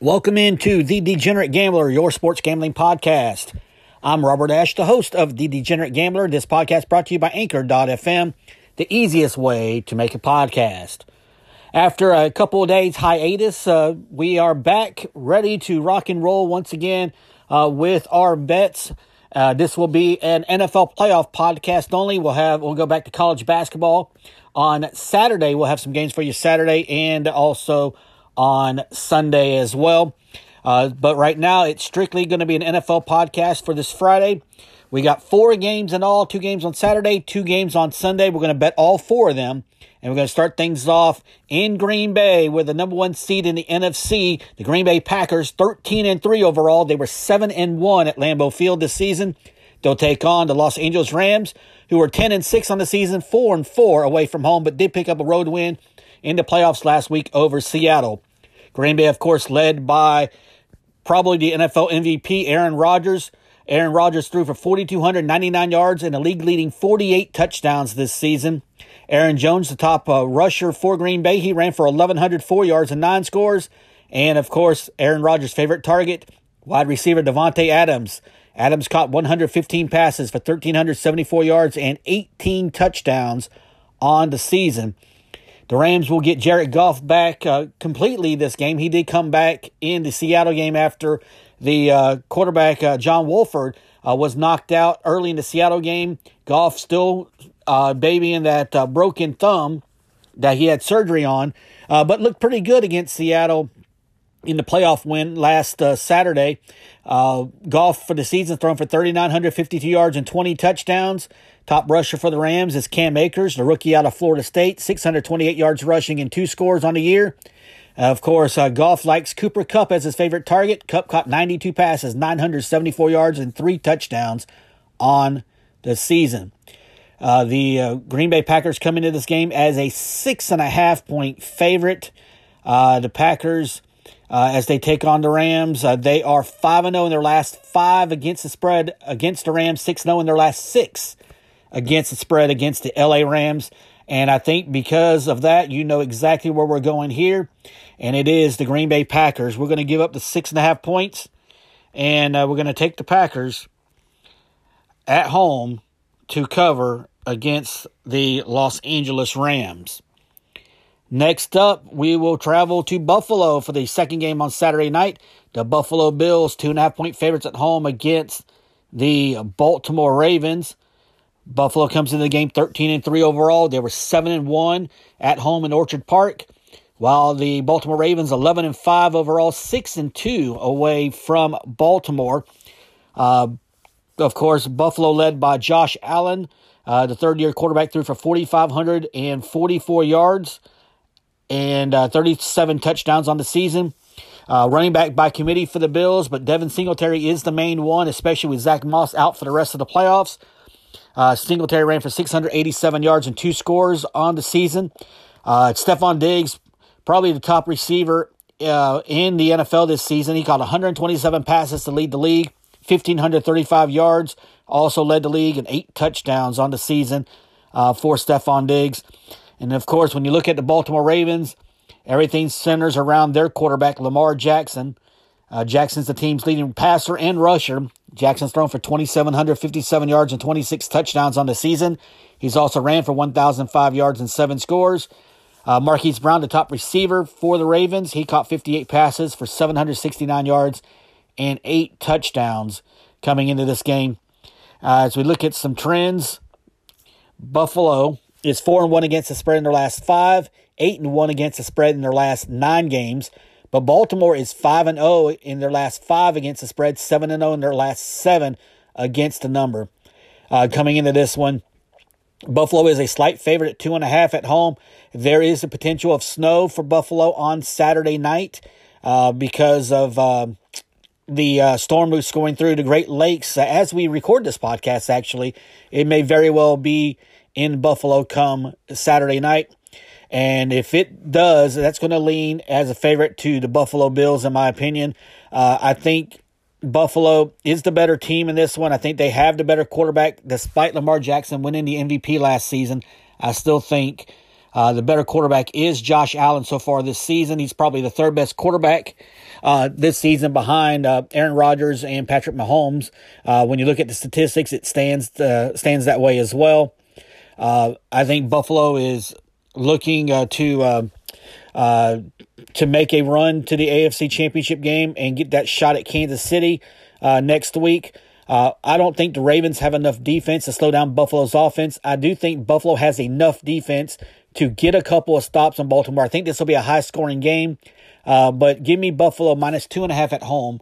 Welcome into The Degenerate Gambler, your sports gambling podcast. I'm Robert Ash, the host of The Degenerate Gambler. This podcast brought to you by Anchor.fm, the easiest way to make a podcast. After a couple of days hiatus, uh, we are back ready to rock and roll once again uh, with our bets. Uh, this will be an NFL playoff podcast only. We'll have we'll go back to college basketball on Saturday. We'll have some games for you Saturday and also on Sunday as well. Uh, but right now, it's strictly going to be an NFL podcast for this Friday. We got four games in all, two games on Saturday, two games on Sunday. We're going to bet all four of them. And we're going to start things off in Green Bay with the number one seed in the NFC, the Green Bay Packers, 13 and 3 overall. They were 7 and 1 at Lambeau Field this season. They'll take on the Los Angeles Rams, who were 10 and 6 on the season, 4 and 4 away from home, but did pick up a road win in the playoffs last week over Seattle. Green Bay, of course, led by probably the NFL MVP, Aaron Rodgers. Aaron Rodgers threw for 4,299 yards and a league leading 48 touchdowns this season. Aaron Jones, the top uh, rusher for Green Bay, he ran for 1,104 yards and nine scores. And of course, Aaron Rodgers' favorite target, wide receiver Davante Adams. Adams caught 115 passes for 1,374 yards and 18 touchdowns on the season. The Rams will get Jared Goff back uh, completely this game. He did come back in the Seattle game after the uh, quarterback, uh, John Wolford, uh, was knocked out early in the Seattle game. Goff still uh, babying that uh, broken thumb that he had surgery on, but looked pretty good against Seattle in the playoff win last Saturday. Goff for the season thrown for 3,952 yards and 20 touchdowns. Top rusher for the Rams is Cam Akers, the rookie out of Florida State, 628 yards rushing and two scores on the year. Uh, of course, uh, Goff likes Cooper Kupp as his favorite target. Kupp caught 92 passes, 974 yards, and three touchdowns on the season. Uh, the uh, Green Bay Packers come into this game as a six and a half point favorite. Uh, the Packers, uh, as they take on the Rams, they are 5 0 in their last five against the spread against the Rams, 6 0 in their last six against the spread against the LA Rams. And I think because of that, you know exactly where we're going here. And it is the Green Bay Packers. We're going to give up the six and a half points. And uh, we're going to take the Packers at home to cover against the Los Angeles Rams. Next up, we will travel to Buffalo for the second game on Saturday night. The Buffalo Bills, two and a half point favorites at home against the Baltimore Ravens. Buffalo comes into the game 13 and 3 overall. They were 7 and 1 at home in Orchard Park, while the Baltimore Ravens 11 and 5 overall, 6 and 2 away from Baltimore. Uh, of course, Buffalo led by Josh Allen. Uh, the third year quarterback threw for 4,544 yards and uh, 37 touchdowns on the season. Uh, running back by committee for the Bills, but Devin Singletary is the main one, especially with Zach Moss out for the rest of the playoffs. Uh, Singletary ran for 687 yards and two scores on the season. Uh, Stefon Diggs, probably the top receiver uh, in the NFL this season. He caught 127 passes to lead the league, 1,535 yards, also led the league, in eight touchdowns on the season uh, for Stefon Diggs. And of course, when you look at the Baltimore Ravens, everything centers around their quarterback, Lamar Jackson. Uh, Jackson's the team's leading passer and rusher. Jackson's thrown for 2,757 yards and 26 touchdowns on the season. He's also ran for 1,005 yards and seven scores. Uh, Marquise Brown, the top receiver for the Ravens, he caught 58 passes for 769 yards and eight touchdowns coming into this game. Uh, as we look at some trends, Buffalo is four and one against the spread in their last five, eight and one against the spread in their last nine games. But Baltimore is 5 and 0 in their last 5 against the spread, 7 and 0 in their last 7 against the number. Uh, coming into this one, Buffalo is a slight favorite at 2.5 at home. There is a potential of snow for Buffalo on Saturday night uh, because of uh, the uh, storm that's going through the Great Lakes. as we record this podcast, actually, it may very well be in Buffalo come Saturday night. And if it does, that's going to lean as a favorite to the Buffalo Bills, in my opinion. Uh, I think Buffalo is the better team in this one. I think they have the better quarterback, despite Lamar Jackson winning the MVP last season. I still think uh, the better quarterback is Josh Allen so far this season. He's probably the third best quarterback uh, this season behind uh, Aaron Rodgers and Patrick Mahomes. Uh, when you look at the statistics, it stands uh, stands that way as well. I think Buffalo is looking to to make a run to the AFC Championship game and get that shot at Kansas City next week. Uh, I don't think the Ravens have enough defense to slow down Buffalo's offense. I do think Buffalo has enough defense to get a couple of stops on Baltimore. I think this will be a high scoring game, uh, but give me Buffalo minus two and a half at home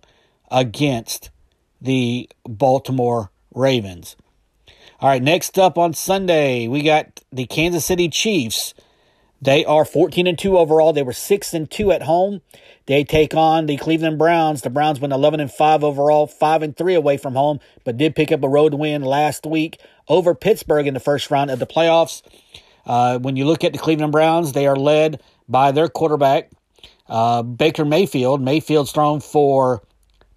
against the Baltimore Ravens. All right, next up on Sunday, we got the Kansas City Chiefs. They are 14 and 2 overall. They were 6 and 2 at home. They take on the Cleveland Browns. The Browns went 11 and 5 overall, 5 and 3 away from home, but did pick up a road win last week over Pittsburgh in the first round of the playoffs. Uh, when you look at the Cleveland Browns, they are led by their quarterback, uh, Baker Mayfield. Mayfield's thrown for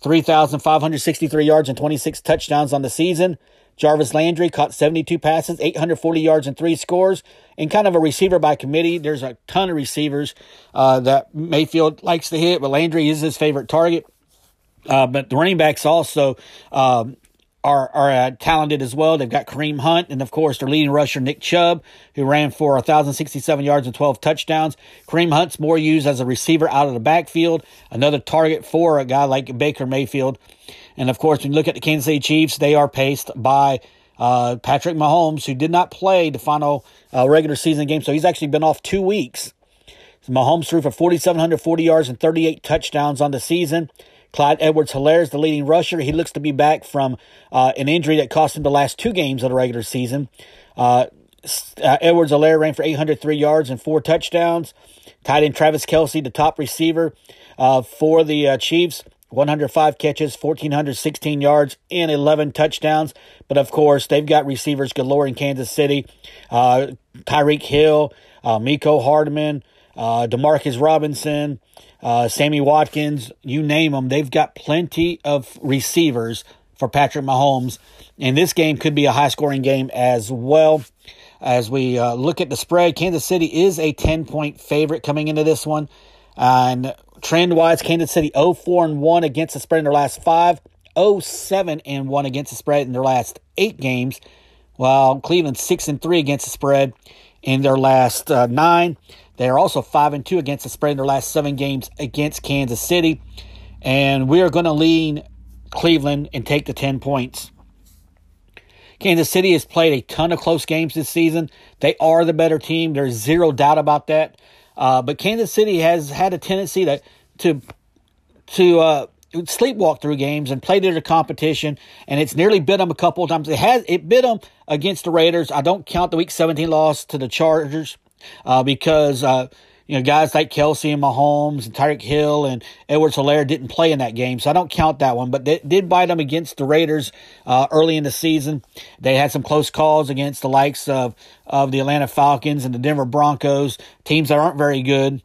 3,563 yards and 26 touchdowns on the season. Jarvis Landry caught 72 passes, 840 yards, and three scores. And kind of a receiver by committee. There's a ton of receivers uh, that Mayfield likes to hit, but Landry is his favorite target. Uh, but the running backs also um, are are uh, talented as well. They've got Kareem Hunt and of course their leading rusher Nick Chubb, who ran for 1,067 yards and 12 touchdowns. Kareem Hunt's more used as a receiver out of the backfield, another target for a guy like Baker Mayfield. And of course, when you look at the Kansas City Chiefs, they are paced by uh, Patrick Mahomes, who did not play the final uh, regular season game, so he's actually been off two weeks. Mahomes threw for 4,740 yards and 38 touchdowns on the season. Clyde Edwards Helaire is the leading rusher. He looks to be back from uh, an injury that cost him the last two games of the regular season. Uh, uh, Edwards Helaire ran for 803 yards and four touchdowns. Tight end Travis Kelce, the top receiver uh, for the uh, Chiefs, 105 catches, 1,416 yards, and 11 touchdowns. But of course, they've got receivers galore in Kansas City. Uh, Tyreek Hill, Miko Hardman, Demarcus Robinson, uh, Sammy Watkins, you name them. They've got plenty of receivers for Patrick Mahomes. And this game could be a high scoring game as well. As we uh, look at the spread, Kansas City is a 10 point favorite coming into this one. and trend wise, Kansas City 0 4 and 1 against the spread in their last five, 0 7 and 1 against the spread in their last eight games, while Cleveland 6 and 3 against the spread in their last uh, nine. They are also 5 and 2 against the spread in their last seven games against Kansas City. And we are going to lean Cleveland and take the 10 points. Kansas City has played a ton of close games this season. They are the better team. There's zero doubt about that. Uh, but Kansas City has had a tendency to to to uh, sleepwalk through games and play to the competition, and it's nearly bit them a couple of times. It has it bit them against the Raiders. I don't count the Week 17 loss to the Chargers uh, because uh, you know guys like Kelce and Mahomes and Tyreek Hill and Edwards Helaire didn't play in that game, so I don't count that one. But they did bite them against the Raiders uh, early in the season. They had some close calls against the likes of of the Atlanta Falcons and the Denver Broncos, teams that aren't very good.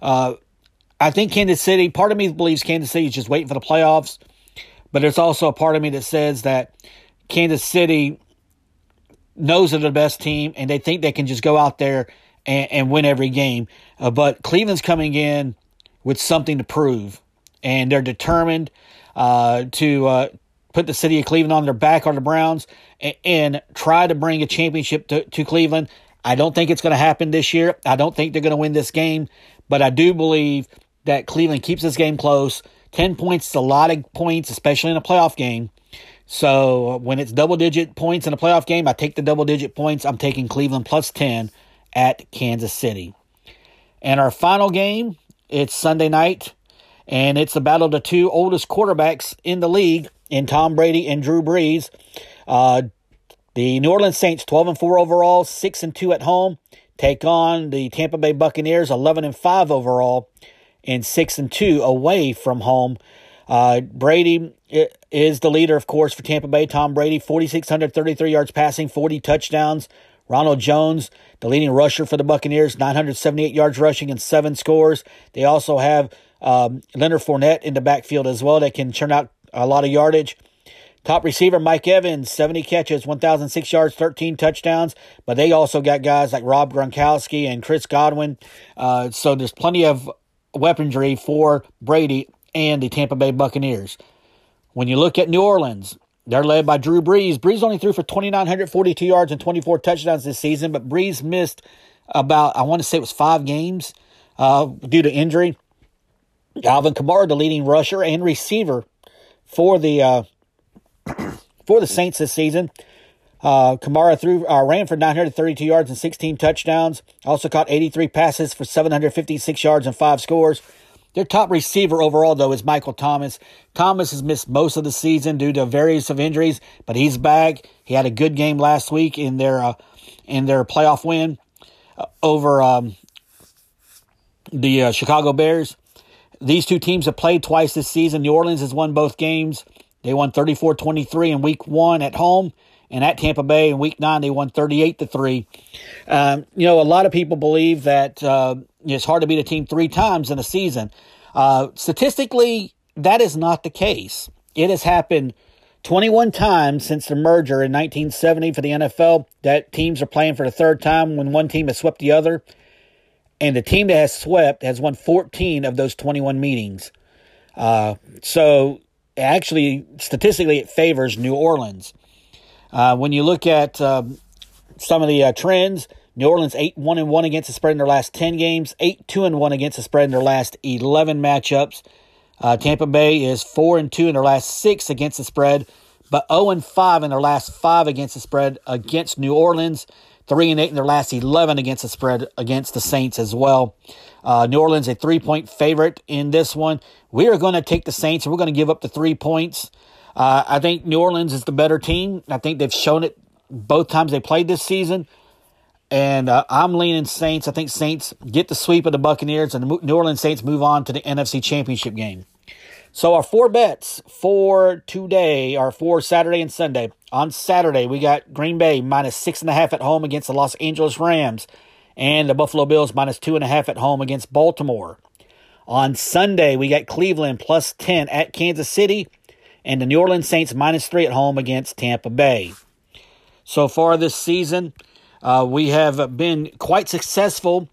Uh, I think Kansas City. Part of me believes Kansas City is just waiting for the playoffs, but there's also a part of me that says that Kansas City knows they're the best team and they think they can just go out there and, and win every game. Uh, but Cleveland's coming in with something to prove, and they're determined uh, to uh, put the city of Cleveland on their back on the Browns and, and try to bring a championship to, to Cleveland. I don't think it's going to happen this year. I don't think they're going to win this game, but I do believe that Cleveland keeps this game close. 10 points is a lot of points, especially in a playoff game. So when it's double digit points in a playoff game, I take the double digit points. I'm taking Cleveland plus 10 at Kansas City. And our final game, it's Sunday night, and it's the battle of the two oldest quarterbacks in the league in Tom Brady and Drew Brees. Uh, the New Orleans Saints, 12 and 4 overall, 6 and 2 at home, take on the Tampa Bay Buccaneers, 11 and 5 overall, and 6 and 2 away from home. Uh, Brady is the leader, of course, for Tampa Bay. Tom Brady, 4,633 yards passing, 40 touchdowns. Ronald Jones, the leading rusher for the Buccaneers, 978 yards rushing and seven scores. They also have um, Leonard Fournette in the backfield as well that can churn out a lot of yardage. Top receiver Mike Evans, 70 catches, 1,006 yards, 13 touchdowns. But they also got guys like Rob Gronkowski and Chris Godwin. Uh, so there's plenty of weaponry for Brady and the Tampa Bay Buccaneers. When you look at New Orleans, they're led by Drew Brees. Brees only threw for 2,942 yards and 24 touchdowns this season, but Brees missed about, I want to say it was five games uh, due to injury. Alvin Kamara, the leading rusher and receiver for the uh, for the Saints this season. Uh, Kamara threw uh, ran for 932 yards and 16 touchdowns. Also caught 83 passes for 756 yards and five scores. Their top receiver overall, though, is Michael Thomas. Thomas has missed most of the season due to various of injuries, but he's back. He had a good game last week in their uh, in their playoff win uh, over um, the uh, Chicago Bears. These two teams have played twice this season. New Orleans has won both games. They won 34 23 in week one at home. And at Tampa Bay in week nine, they won 38 to 3. Um, you know, a lot of people believe that uh, it's hard to beat a team three times in a season. Uh, statistically, that is not the case. It has happened 21 times since the merger in 1970 for the NFL that teams are playing for the third time when one team has swept the other. And the team that has swept has won 14 of those 21 meetings. Uh, so actually, statistically, it favors New Orleans. Uh, when you look at um, some of the uh, trends, New Orleans 8 1 and 1 against the spread in their last 10 games, 8 2 and 1 against the spread in their last 11 matchups. Uh, Tampa Bay is 4 and 2 in their last 6 against the spread, but 0 and 5 in their last 5 against the spread against New Orleans. 3 and 8 in their last 11 against the spread against the Saints as well. Uh, New Orleans a three point favorite in this one. We are going to take the Saints and we're going to give up the three points. Uh, I think New Orleans is the better team. I think they've shown it both times they played this season. And uh, I'm leaning Saints. I think Saints get the sweep of the Buccaneers and the New Orleans Saints move on to the NFC Championship game. So our four bets for today are for Saturday and Sunday. On Saturday, we got Green Bay minus six and a half at home against the Los Angeles Rams and the Buffalo Bills minus two and a half at home against Baltimore. On Sunday, we got Cleveland plus 10 at Kansas City and the New Orleans Saints minus three at home against Tampa Bay. So far this season, uh, we have been quite successful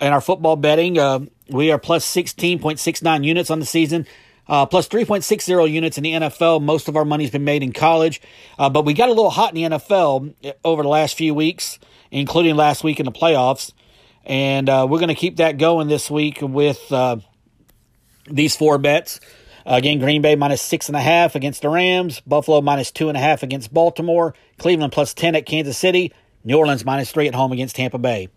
in our football betting. Uh, we are plus 16.69 units on the season. Uh, plus 3.60 units in the NFL. Most of our money's been made in college, uh, but we got a little hot in the NFL over the last few weeks including last week in the playoffs. And uh, we're going to keep that going this week with uh, these four bets. Again, Green Bay minus six and a half against the Rams, Buffalo minus two and a half against Baltimore, Cleveland plus 10 at Kansas City, New Orleans minus three at home against Tampa Bay.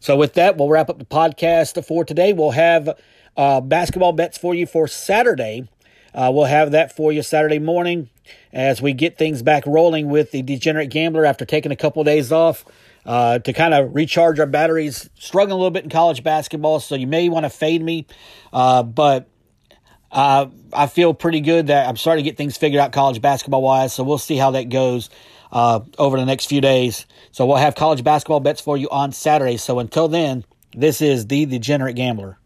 So, with that, we'll wrap up the podcast for today. We'll have uh, basketball bets for you for Saturday. Uh, we'll have that for you Saturday morning as we get things back rolling with the Degenerate Gambler after taking a couple of days off uh, to kind of recharge our batteries. Struggling a little bit in college basketball, so you may want to fade me, uh, but uh, I feel pretty good that I'm starting to get things figured out college basketball wise. So we'll see how that goes uh, over the next few days. So we'll have college basketball bets for you on Saturday. So until then, this is the Degenerate Gambler.